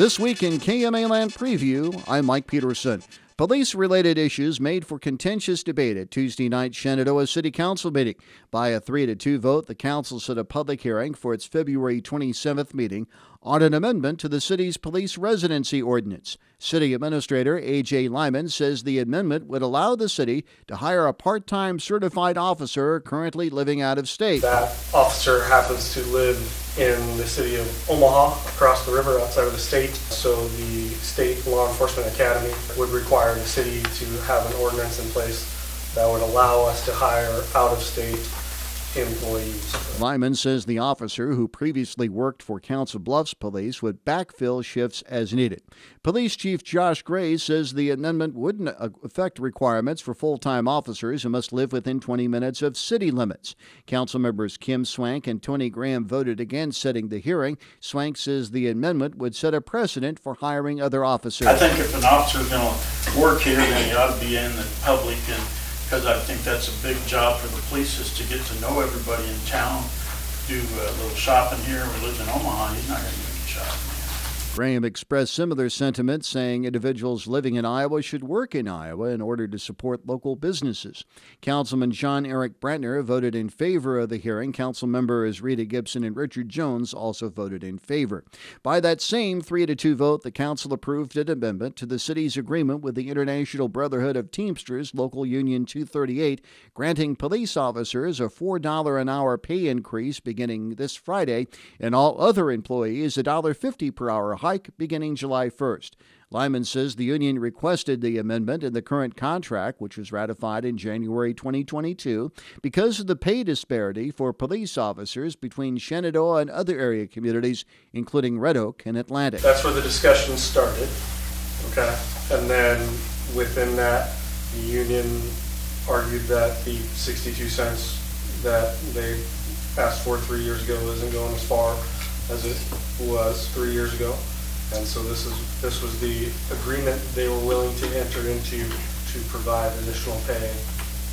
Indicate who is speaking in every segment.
Speaker 1: This week in KMAland Preview, I'm Mike Peterson. Police related issues made for contentious debate at Tuesday night Shenandoah City Council meeting. By a 3 to 2 vote, the council set a public hearing for its February 27th meeting on an amendment to the city's police residency ordinance. City Administrator A.J. Lyman says the amendment would allow the city to hire a part time certified officer currently living out of state.
Speaker 2: That officer happens to live in the city of Omaha, across the river outside of the state. So the State Law Enforcement Academy would require the city to have an ordinance in place that would allow us to hire out of state employees.
Speaker 1: Lyman says the officer who previously worked for Council Bluffs Police would backfill shifts as needed. Police Chief Josh Gray says the amendment wouldn't uh, affect requirements for full time officers who must live within 20 minutes of city limits. Council members Kim Swank and Tony Graham voted against setting the hearing. Swank says the amendment would set a precedent for hiring other officers.
Speaker 3: I think if an officer's going to work here, then he ought to be in the public and because I think that's a big job for the police is to get to know everybody in town, do a little shopping here. We live in Omaha, he's not to do any shopping.
Speaker 1: Graham expressed similar sentiments, saying individuals living in Iowa should work in Iowa in order to support local businesses. Councilman John Eric Brantner voted in favor of the hearing. Council members Rita Gibson and Richard Jones also voted in favor. By that same 3 to 2 vote, the council approved an amendment to the city's agreement with the International Brotherhood of Teamsters, Local Union 238, granting police officers a $4 an hour pay increase beginning this Friday and all other employees a $1.50 per hour hike beginning July 1st. Lyman says the union requested the amendment in the current contract, which was ratified in January 2022, because of the pay disparity for police officers between Shenandoah and other area communities, including Red Oak and Atlantic.
Speaker 2: That's where the discussion started. Okay. And then within that, the union argued that the 62 cents that they asked for three years ago isn't going as far as it was three years ago. And so this is, this was the agreement they were willing to enter into to provide additional pay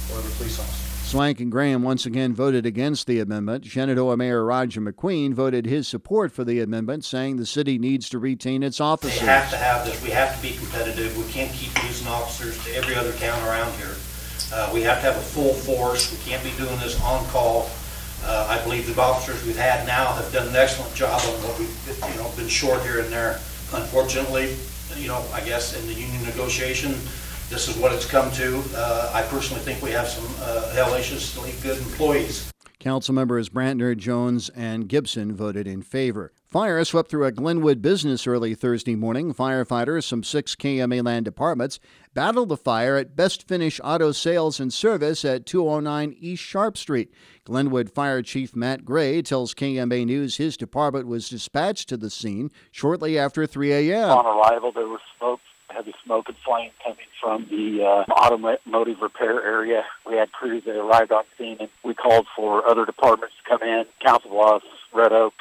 Speaker 2: for the police officers.
Speaker 1: Swank and Graham once again voted against the amendment. Shenandoah Mayor Roger McQueen voted his support for the amendment, saying the city needs to retain its officers.
Speaker 4: We have to have this. We have to be competitive. We can't keep losing officers to every other town around here. Uh, we have to have a full force. We can't be doing this on call. Uh, I believe the officers we've had now have done an excellent job on what we've, you know, been short here and there. Unfortunately, you know, I guess in the union negotiation, this is what it's come to. Uh, I personally think we have some uh, hellaciously good employees.
Speaker 1: Council members Brantner, Jones, and Gibson voted in favor. Fire swept through a Glenwood business early Thursday morning. Firefighters from six KMAland departments battled the fire at Best Finish Auto Sales and Service at 209 East Sharp Street. Glenwood Fire Chief Matt Gray tells KMA News his department was dispatched to the scene shortly after 3 a.m.
Speaker 5: On arrival, there was smoke, heavy smoke and flame coming from the uh, automotive repair area. We had crews that arrived on scene, and we called for other departments to come in, Council Bluffs, Red Oak,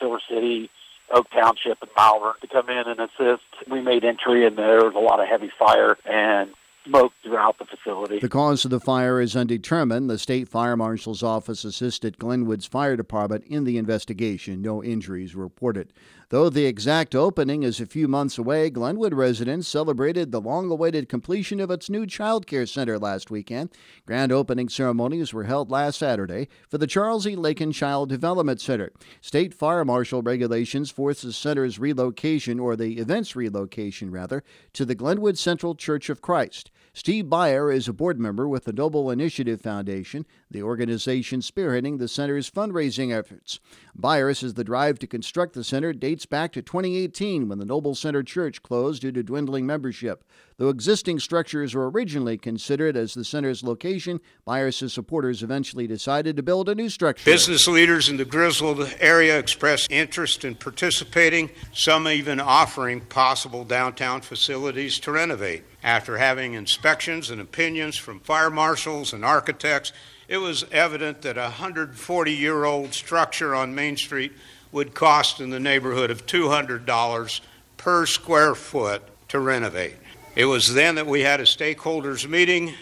Speaker 5: Silver City, Oak Township, and Malvern to come in and assist. We made entry, and there was a lot of heavy fire and smoke throughout the facility.
Speaker 1: The cause of the fire is undetermined. The state fire marshal's office assisted Glenwood's fire department in the investigation. No injuries reported. Though the exact opening is a few months away, Glenwood residents celebrated the long awaited completion of its new child care center last weekend. Grand opening ceremonies were held last Saturday for the Charles E. Lakin Child Development Center. State fire marshal regulations force the center's relocation, or the event's relocation, rather, to the Glenwood Central Church of Christ. Steve Byer is a board member with the Noble Initiative Foundation, the organization spearheading the center's fundraising efforts. Byer says the drive to construct the center dates back to 2018 when the Noble Center Church closed due to dwindling membership. Though existing structures were originally considered as the center's location, Byers' supporters eventually decided to build a new structure.
Speaker 6: Business leaders in the Griswold area expressed interest in participating, some even offering possible downtown facilities to renovate. After having inspections and opinions from fire marshals and architects, it was evident that a 140 year old structure on Main Street would cost in the neighborhood of $200 per square foot to renovate. It was then that we had a stakeholders meeting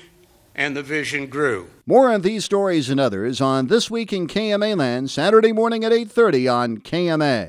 Speaker 6: and the vision grew.
Speaker 1: More on these stories and others on This Week in KMAland, Saturday morning at 8:30 on KMA.